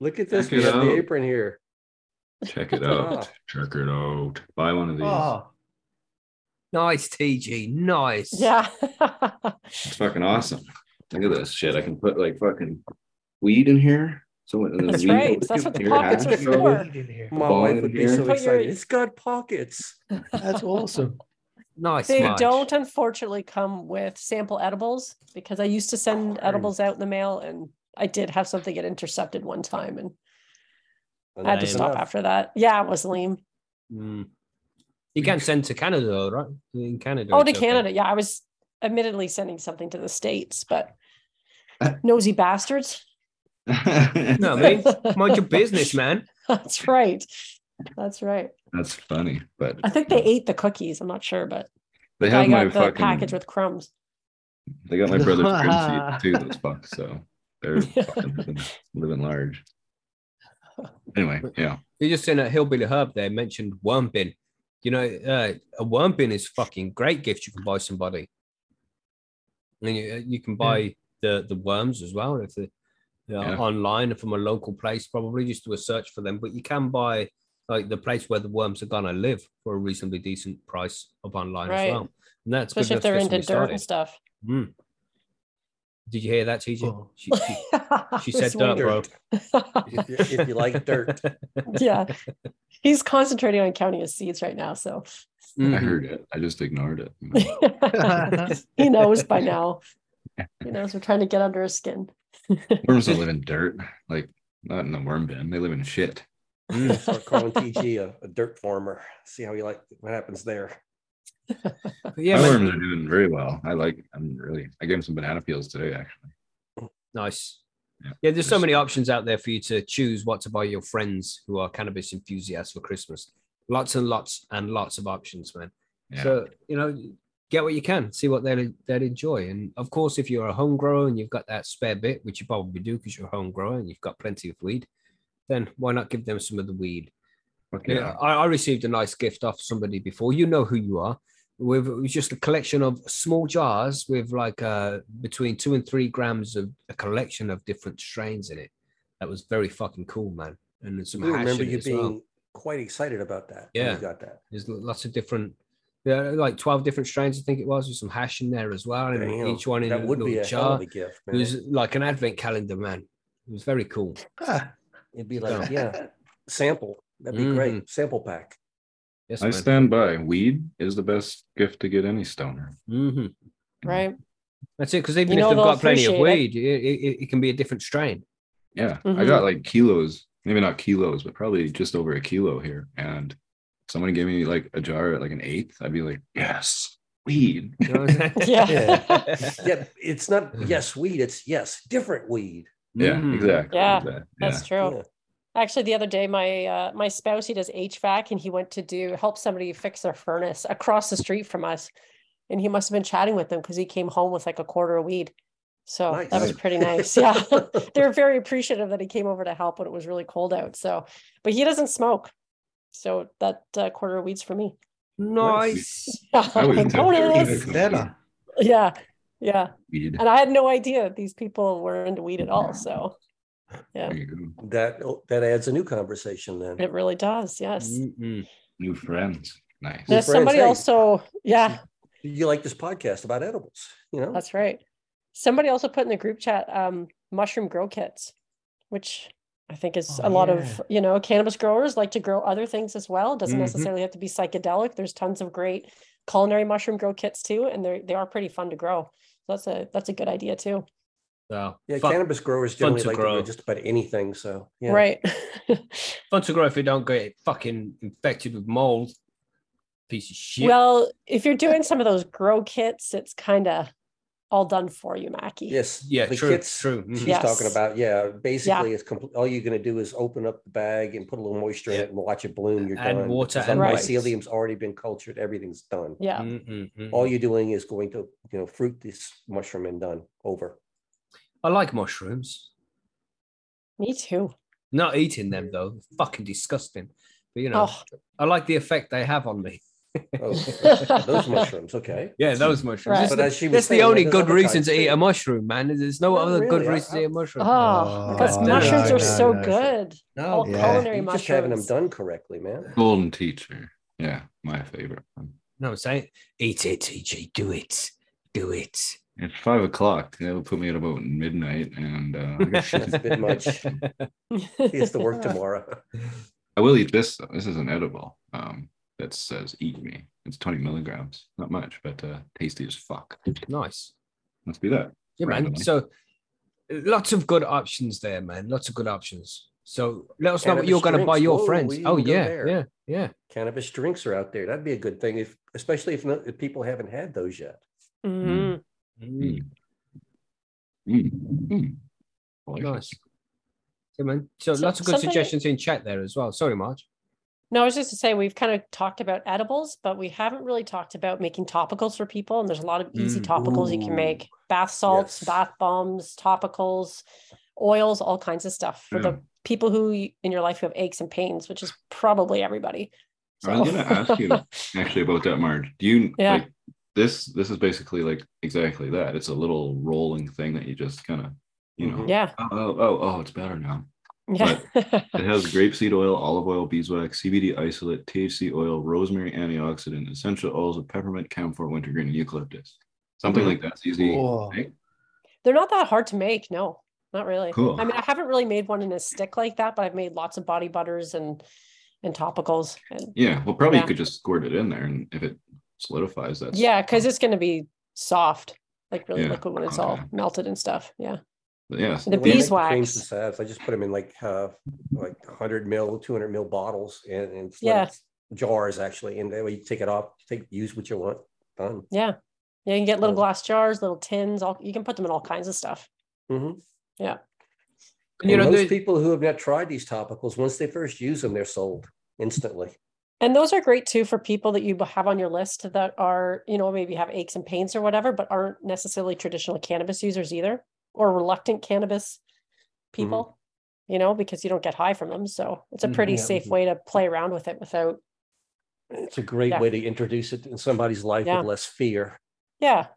Look at this. Check We it have the apron here. Check it Ah. out. Check it out. Buy one of these. Oh, Nice, TG. Nice. Yeah. It's fucking awesome. Look at this shit. I can put like fucking weed in here. So and then That's right. That's what the pockets are for. in here. My wife would be so Put your- excited. It's got pockets. That's awesome. Nice. They Marge. don't unfortunately come with sample edibles because I used to send edibles out in the mail and I did have something get intercepted one time and I had to Lame. stop after that. Yeah, it was lame. Mm. You can send to Canada, right? In Canada. Oh, to it's okay. Canada. Yeah, I was admittedly sending something to the States, but nosy bastards. No, man. Mind your business, man. That's right. That's right. That's funny, but I think they ate the cookies. I'm not sure, but they I have my got the fucking package with crumbs. They got my brother's currency too. Those fucks, so they're fucking living, living large. Anyway, yeah, You just in a hillbilly herb They mentioned worm bin. You know, uh, a worm bin is fucking great gift you can buy somebody. And you, you can buy the the worms as well if they you know, Yeah. online from a local place. Probably just do a search for them, but you can buy like the place where the worms are gonna live for a reasonably decent price up online Right. as well. And that's Especially if good they're into dirt somebody and stuff. Mm. Did you hear that, TJ? Oh. She, she, she said dirt, bro. If you- if you like dirt. yeah. He's concentrating on counting his seeds right now. So I Mhm. heard it. I just ignored it. he knows by now. He knows we're trying to get under his skin. Worms don't live in dirt, like not in the worm bin. They live in shit. Mm. Start calling TG a, a dirt farmer. See how you like what happens there. But yeah, my worms are doing very well. I like. I'm really. I gave him some banana peels today, actually. Nice. Yeah. Yeah, there's so many options out there for you to choose what to buy your friends who are cannabis enthusiasts for Christmas. Lots and lots and lots of options, man. Yeah. So you know, get what you can, see what they'll they'll enjoy, and of course, if you're a home grower and you've got that spare bit, which you probably do because you're a home grower and you've got plenty of weed, then why not give them some of the weed? Okay. Yeah, yeah. I, I received a nice gift off somebody before. You know who you are. With it was just a collection of small jars with like uh between two and three grams of a collection of different strains in it. That was very fucking cool, man. And some hash remember you as well. being quite excited about that. Yeah. You got that. There's lots of different, yeah, like twelve different strains. I think it was with some hash in there as well, and Damn, each one in that a would little be a hell jar. of a gift, It was like an advent calendar, man. It was very cool. Ah, It'd be like, yeah, sample. That'd be great. Sample pack. Yes, I man. stand by. Weed is the best gift to get any stoner. hmm Right. That's it. Because even You if they've got plenty of weed, it, it, it can be a different strain. Yeah, I Mhm. got like kilos, maybe not kilos, but probably just over a kilo here. And someone gave me like a jar at like an eighth. I'd be like, yes, weed. You know what Yeah. Yeah, it's not yes weed. It's yes different weed. Yeah, Mhm. exactly. Yeah, exactly. That's yeah. true. Yeah. Actually, the other day, my uh, my spouse he does HVAC, and he went to do help somebody fix their furnace across the street from us, and he must have been chatting with them because he came home with like a quarter of weed. So that was pretty nice. Yeah, they're very appreciative that he came over to help when it was really cold out. So, but he doesn't smoke, so that uh, quarter of weed's for me. Nice. I would Bonus. better. Yeah, yeah. Weed. And I had no idea these people were into weed at all. So, yeah, There you go. That that adds a new conversation then. it really does. Yes. Mm-mm. New friends. Nice. New friends, somebody hey. also, yeah, You like this podcast about edibles? You know, That's right. Somebody also put in the group chat um, mushroom grow kits, which I think is Oh, a lot yeah. of you know cannabis growers like to grow other things as well. Doesn't Mhm. necessarily have to be psychedelic. There's tons of great culinary mushroom grow kits too, and they they are pretty fun to grow. So that's a that's a good idea too. So, yeah, fun, cannabis growers generally to like to grow grow. just about anything. So yeah, Right. fun to grow if you don't get fucking infected with mold. Piece of shit. Well, if you're doing some of those grow kits, it's kind of all done for you, Mackie. Yes. Yeah, the true, kits true. Mhm. She's Yes. talking about yeah. Basically, it's complete. All you're going to do is open up the bag and put a little moisture in it and watch it bloom. You're Add done. water and the lights. mycelium's already been cultured. Everything's done. Yeah. Mm-mm. All you're doing is going to you know fruit this mushroom and done over. I like mushrooms. Me too. Not eating them though. Fucking disgusting. But you know, Oh, I like the effect they have on me. Oh, those mushrooms, okay. Yeah, those mushrooms. Right. That's But the- as she was That's the saying, only there's good reason to eat a mushroom, man. There's no Not other good really. I- reason to eat a mushroom. oh, because Oh, mushrooms no, are so no, no. All Yeah. culinary You're just having them done correctly, man. Golden teacher. Yeah, my favorite one. No, I'm saying eat it, TG. Do it. Do it. It's five o'clock. That'll put me at about midnight, and uh, I, got shit That's a bit much. He has to work tomorrow. I will eat this. Though. This is an edible. Um, that says eat me. It's 20 milligrams, not much, but uh, tasty as fuck. Nice. Let's do that. Yeah, man. So lots of good options there, man. Lots of good options. So let us know what you're going to buy your Whoa, friends. Oh yeah, there. yeah, yeah. Cannabis drinks are out there. That'd be a good thing if, especially if, no, if people haven't had those yet. Mhm. Mm, Mm, mm. I Nice. Yeah, man. So So- lots of good something- suggestions in chat there as well. Sorry, Marge. No, I was just to say we've kind of talked about edibles, but we haven't really talked about making topicals for people. And there's a lot of easy Mm. topicals you can make: bath salts, yes. bath bombs, topicals, oils, all kinds of stuff for Yeah. the people who in your life who have aches and pains, which is probably everybody. So. I was gonna ask you actually about that, Marge. Do you Yeah. like this? This is basically like exactly that. It's a little rolling thing that you just kind of, you know, yeah, oh, oh, oh, oh, it's better now. Yeah. It has grapeseed oil, olive oil, beeswax, CBD isolate, THC oil, rosemary antioxidant, essential oils of peppermint, camphor, wintergreen, and eucalyptus. Something Mhm. like that's easy. Right? They're not that hard to make. No, not really. Cool. I mean, I haven't really made one in a stick like that, but I've made lots of body butters and and topicals. And Yeah, well, probably Yeah. you could just squirt it in there, and if it solidifies, that's yeah, because it's going to be soft, like really Yeah, liquid when it's all melted and stuff. Yeah. But yeah. The When I make creams beeswax. and salves, I just put them in like, uh, like hundred mil, two hundred mil bottles and, and let Yeah. jars actually. And that way you take it off, take, use what you want, done. Yeah. Yeah, you can get little Oh. glass jars, little tins, all you can put them in all kinds of stuff. Mhm. Yeah. And, you And know, most the- people who have not tried these topicals, once they first use them, they're sold instantly. And those are great too for people that you have on your list that are, you know, maybe have aches and pains or whatever, but aren't necessarily traditional cannabis users either, or reluctant cannabis people, you know, because you don't get high from them. So it's a Mhm, pretty yeah, safe way to play around with it without, It's a great Yeah. way to introduce it in somebody's life Yeah. with less fear. yeah.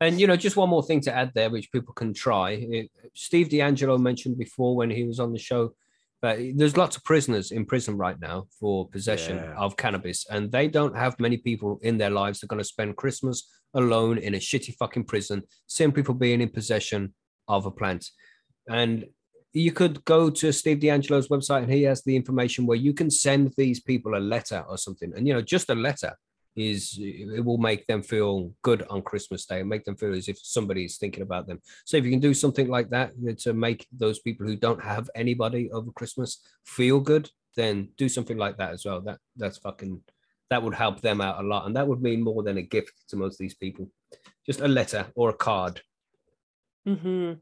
And you know, just one more thing to add there, which people can try. It- Steve DeAngelo mentioned before when he was on the show that there's lots of prisoners in prison right now for possession Yeah. of cannabis, and they don't have many people in their lives that are going to spend Christmas alone in a shitty fucking prison simply for being in possession of a plant. And you could go to Steve DeAngelo's website, and he has the information where you can send these people a letter or something, and you know, just a letter is it will make them feel good on Christmas Day and make them feel as if somebody is thinking about them. So if you can do something like that to make those people who don't have anybody over Christmas feel good, then do something like that as well. That that's fucking that would help them out a lot, and that would mean more than a gift to most of these people. Just a letter or a card. hmm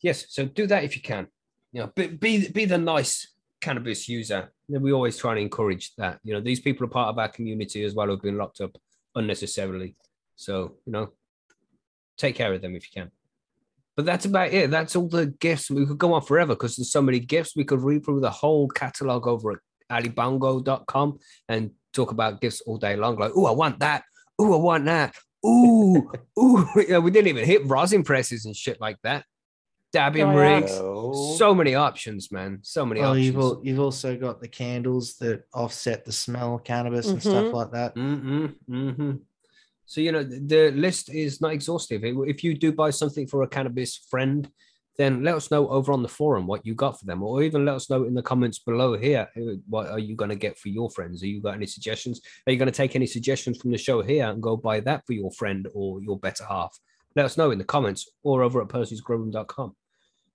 Yes, so do that if you can. You know, be be, be the nice cannabis user. We always try and encourage that. You know, these people are part of our community as well who've been locked up unnecessarily. So, you know, take care of them if you can. But that's about it. That's all the gifts. We could go on forever because there's so many gifts. We could read through the whole catalog over at alibongo.com and talk about gifts all day long. Like, oh, I want that. Oh, I want that. Ooh, ooh. You know, we didn't even hit rosin presses and shit like that. Dabbing Oh, rigs. No. So many options, man. So many Well, options. you've al- you've also got the candles that offset the smell of cannabis and Mhm. stuff like that. hmm hmm So you know the the list is not exhaustive. If- If you do buy something for a cannabis friend, then let us know over on the forum what you got for them, or even let us know in the comments below here. uh, What are you going to get for your friends? Are you got any suggestions? Are you going to take any suggestions from the show here and go buy that for your friend or your better half? Let us know in the comments or over at percysgrowroom.com.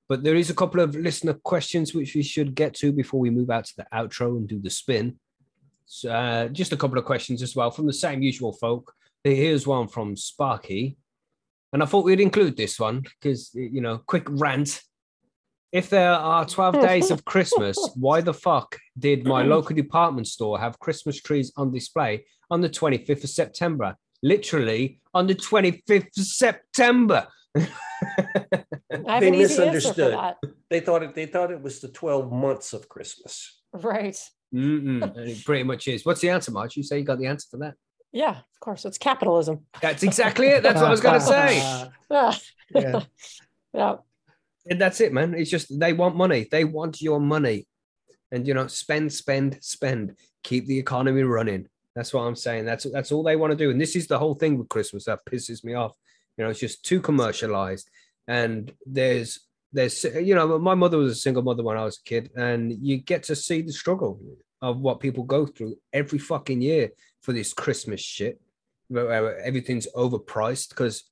But there is a couple of listener questions which we should get to before we move out to the outro and do the spin. So, uh, just a couple of questions as well from the same usual folk. Here's one from Sparky. And I thought we'd include this one because, you know, quick rant. If there are 12 days of Christmas, why the fuck did my local department store have Christmas trees on display on the 25th of September? Literally on the 25th of September. They an easy answer for misunderstood. that. They thought it, they thought it was the twelve months of Christmas. Right. Mm-mm, it pretty much is. What's the answer, Marge? You say you got the answer for that. Yeah, of course. It's capitalism. That's exactly it. That's what I was going to say. Ah, yeah. yeah. And that's it, man. It's just they want money. They want your money. And you know, spend, spend, spend. Keep the economy running. That's what I'm saying. That's that's all they want to do. And this is the whole thing with Christmas that pisses me off. You know, it's just too commercialized. And there's there's you know, my mother was a single mother when I was a kid, and you get to see the struggle. Of what people go through every fucking year for this Christmas shit. where- Everything's overpriced because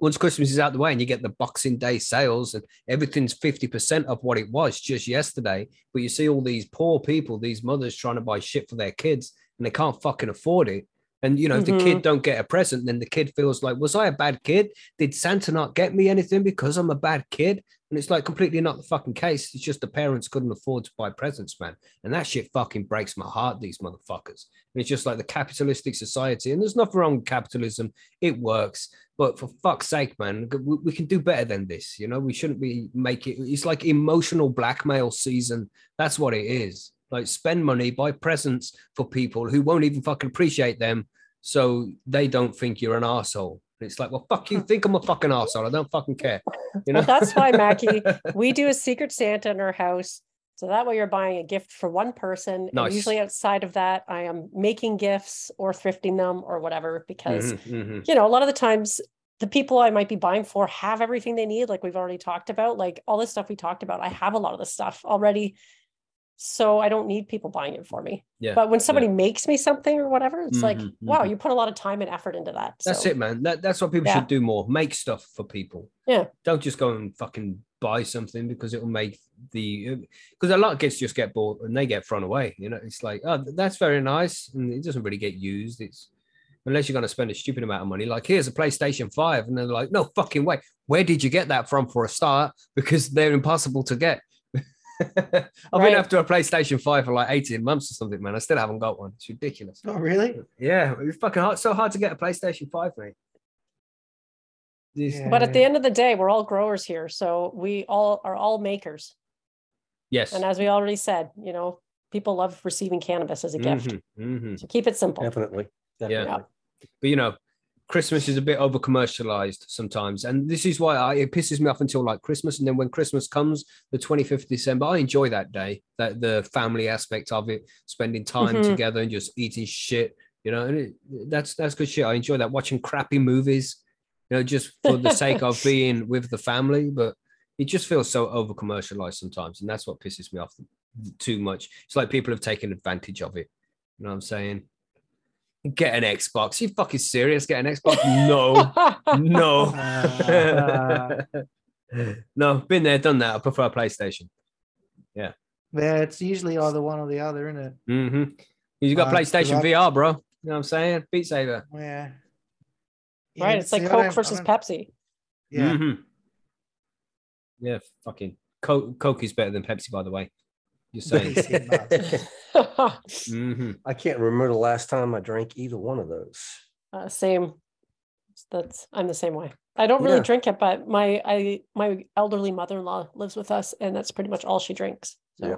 once Christmas is out the way and you get the Boxing Day sales and everything's 50% of what it was just yesterday. But you see all these poor people, these mothers trying to buy shit for their kids and they can't fucking afford it. And you know, if the kid mm-hmm. don't get a present, then the kid feels like, was I a bad kid? Did Santa not get me anything because I'm a bad kid? And it's like completely not the fucking case. It's just the parents couldn't afford to buy presents, man. And that shit fucking breaks my heart, these motherfuckers. And it's just like the capitalistic society. And there's nothing wrong with capitalism. It works. But for fuck's sake, man, we, we can do better than this. You know, we shouldn't be making it's like emotional blackmail season. That's what it is. Like spend money, buy presents for people who won't even fucking appreciate them. So they don't think you're an asshole. It's like, well, fuck you. Think I'm a fucking asshole. I don't fucking care. You know, Well, that's why, Mackie, we do a secret Santa in our house. So that way you're buying a gift for one person. and usually outside of that, I am making gifts or thrifting them or whatever, because Mhm, mhm. you know, a lot of the times the people I might be buying for have everything they need, like we've already talked about, like all this stuff we talked about. I have a lot of the stuff already. So I don't need people buying it for me. Yeah, But when somebody makes me something or whatever, it's like, Mhm, wow, mhm. you put a lot of time and effort into that. That's So, it, man. That, that's what people Yeah. should do more. Make stuff for people. Yeah. Don't just go and fucking buy something because it will make the because a lot of kids just get bought and they get thrown away. You know, it's like, oh, that's very nice, and it doesn't really get used. It's unless you're going to spend a stupid amount of money. Like, here's a PlayStation Five, and they're like, no fucking way. Where did you get that from for a start? Because they're impossible to get. I've been after a PlayStation Five for like 18 months or something, man. I still haven't got one. It's ridiculous. Oh, really? Yeah, it's fucking hard. So hard to get a PlayStation Five, mate. Yeah. but at the end of the day, we're all growers here. So we all are all makers. Yes. And as we already said, you know, people love receiving cannabis as a gift. Mhm, mhm. So keep it simple. Definitely. Definitely. But you know, Christmas is a bit over commercialized sometimes, and this is why I, it pisses me off until like Christmas, and then when Christmas comes, the twenty fifth of December, I enjoy that day, that the family aspect of it, spending time Mhm. together and just eating shit. You know, and it, that's that's good shit. I enjoy that watching crappy movies, you know, just for the sake of being with the family, but it just feels so over commercialized sometimes, and that's what pisses me off too much. It's like people have taken advantage of it. You know what I'm saying? Get an Xbox. You fucking serious? Get an Xbox? No, no, no. Been there, done that. I prefer a PlayStation. Yeah, Yeah, it's usually either one or the other, isn't it? hmm You got Uh, 'cause PlayStation VR, bro. You know what I'm saying? Beat Saber. Yeah. right. It's like see, I Coke versus Pepsi. Yeah. Mhm. Yeah, fucking Coke. Coke is better than Pepsi, by the way. Just saying. Easy nuts. hmm I can't remember the last time I drank either one of those. uh, same. That's I'm the same way. I don't really Yeah. drink it, but my I my elderly mother-in-law lives with us, and that's pretty much all she drinks. So Yeah.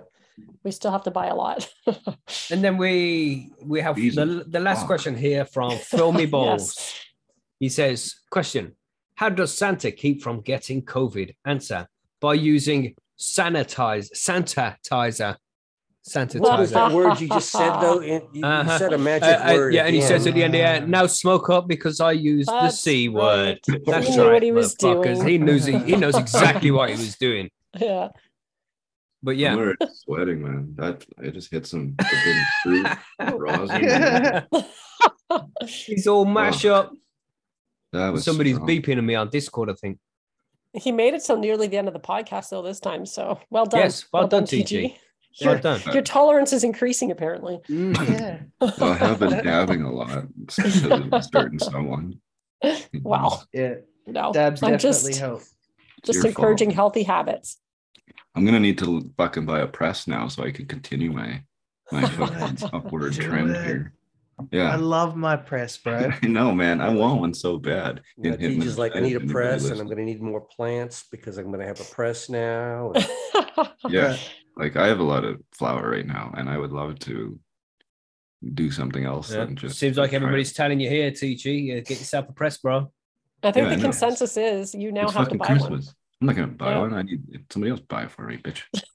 we still have to buy a lot. And then we we have Jesus. the, the last Fuck. question here from Filmy Balls. Yes. He says, question, how does Santa keep from getting COVID? Answer, by using sanitize, sanitizer. What was that word you just said though? You, you Uh-huh. said a Uh, magic uh, word. yeah, and he says at the end, yeah, now smoke up because I used the C word. right. That's He knew right. what he was doing. He knows he, he knows exactly what he was doing. Yeah. But I'm yeah. sweating, man. That I just hit some fruit rosin. He's all mashed up. That was Somebody's strong. beeping at me on Discord, I think. He made it till nearly the end of the podcast though this time. So well done. Yes, well done, TG. Well Your, done. your tolerance is increasing apparently. Mhm. yeah. Well, I have been dabbing a lot because of certain someone. Wow. Yeah. No, Dabs I'm definitely just help. just your encouraging fault. healthy habits. I'm gonna need to fucking buy a press now so I can continue my my fucking upward trend it. Here. I love my press, bro. I know, man. I want one so bad. Yeah, Hit- hit he's just like, I need a press and I'm going to need more plants because I'm going to have a press now. and- Yeah, like I have a lot of flour right now, and I would love to do something else. Yeah. just Seems like everybody's telling you here, TG. Yeah, get yourself a press, bro. I think Yeah, the know. consensus is you now It's have to fucking buy Christmas. I'm not gonna buy Yeah. one. I need somebody else buy it for me, bitch.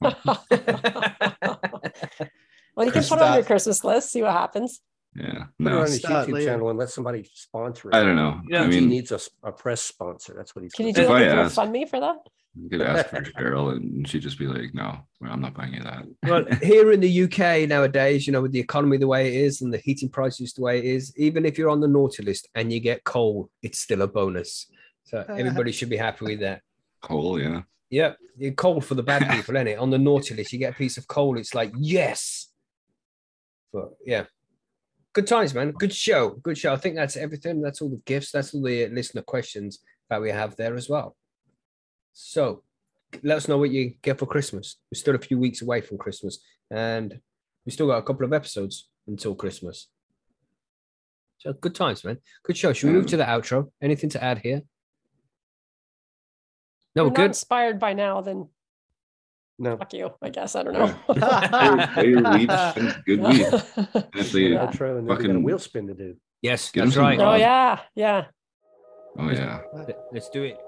well, you can put it on your Christmas list, see what happens. Yeah, Put it no, on his Start YouTube later. channel and let somebody sponsor it. I don't know. Yeah, I he mean, needs a, s- a press sponsor. That's what he's. Can you gonna do If do. like a I asked- GoFundMe for that? You could ask for Cheryl, and she'd just be like, "No, I'm not buying you that." well, here in the UK nowadays, you know, with the economy the way it is and the heating prices the way it is, even if you're on the naughty list and you get coal, it's still a bonus. So everybody should be happy with that. Coal, yeah. Yep, you're coal for the bad people, isn't it? On the naughty list, you get a piece of coal. It's like yes, but yeah, good times, man. Good show, good show. I think that's everything. That's all the gifts. That's all the listener questions that we have there as well. So, let us know what you get for Christmas. We're still a few weeks away from Christmas, and we still got a couple of episodes until Christmas. So good times, man. Good show. Should we move to the outro? Anything to add here? No, we're good. inspired by now, then No. fuck you. I guess I don't know. Play weed, good weed. And if Yeah. Outro, and then a Fucking- wheel spin to do. Yes, Give 'em that's right. oh yeah, yeah. oh yeah, Let's do it.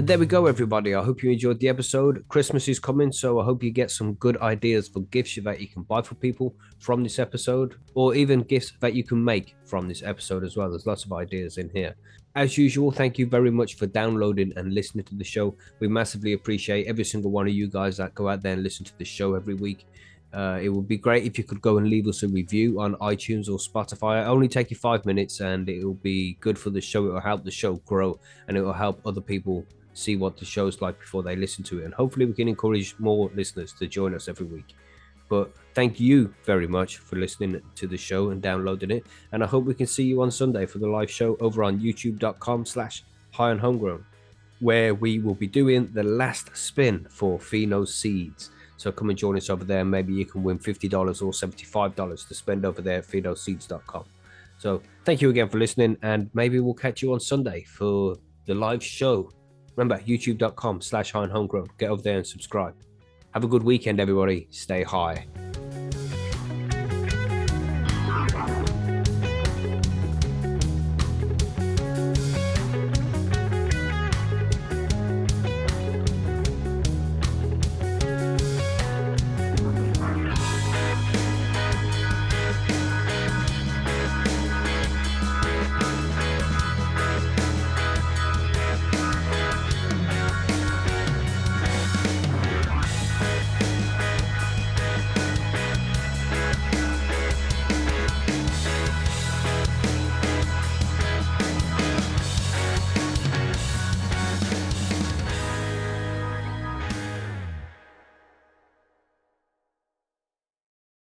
And there we go, everybody. I hope you enjoyed the episode. Christmas is coming, so I hope you get some good ideas for gifts that you can buy for people from this episode, or even gifts that you can make from this episode as well. There's lots of ideas in here. As usual, thank you very much for downloading and listening to the show. We massively appreciate every single one of you guys that go out there and listen to the show every week. Uh, it would be great if you could go and leave us a review on iTunes or Spotify. It only take you five minutes, and it will be good for the show. It will help the show grow, and it will help other people see what the show's like before they listen to it. And hopefully, we can encourage more listeners to join us every week. But thank you very much for listening to the show and downloading it. And I hope we can see you on Sunday for the live show over on youtube.com slash high on homegrown, where we will be doing the last spin for Pheno Seeds. So come and join us over there. Maybe you can win $50 or $75 to spend over there at phenoseeds.com. So thank you again for listening. And maybe we'll catch you on Sunday for the live show. Remember, youtube.com slash high on homegrown. Get over there and subscribe. Have a good weekend, everybody. Stay high.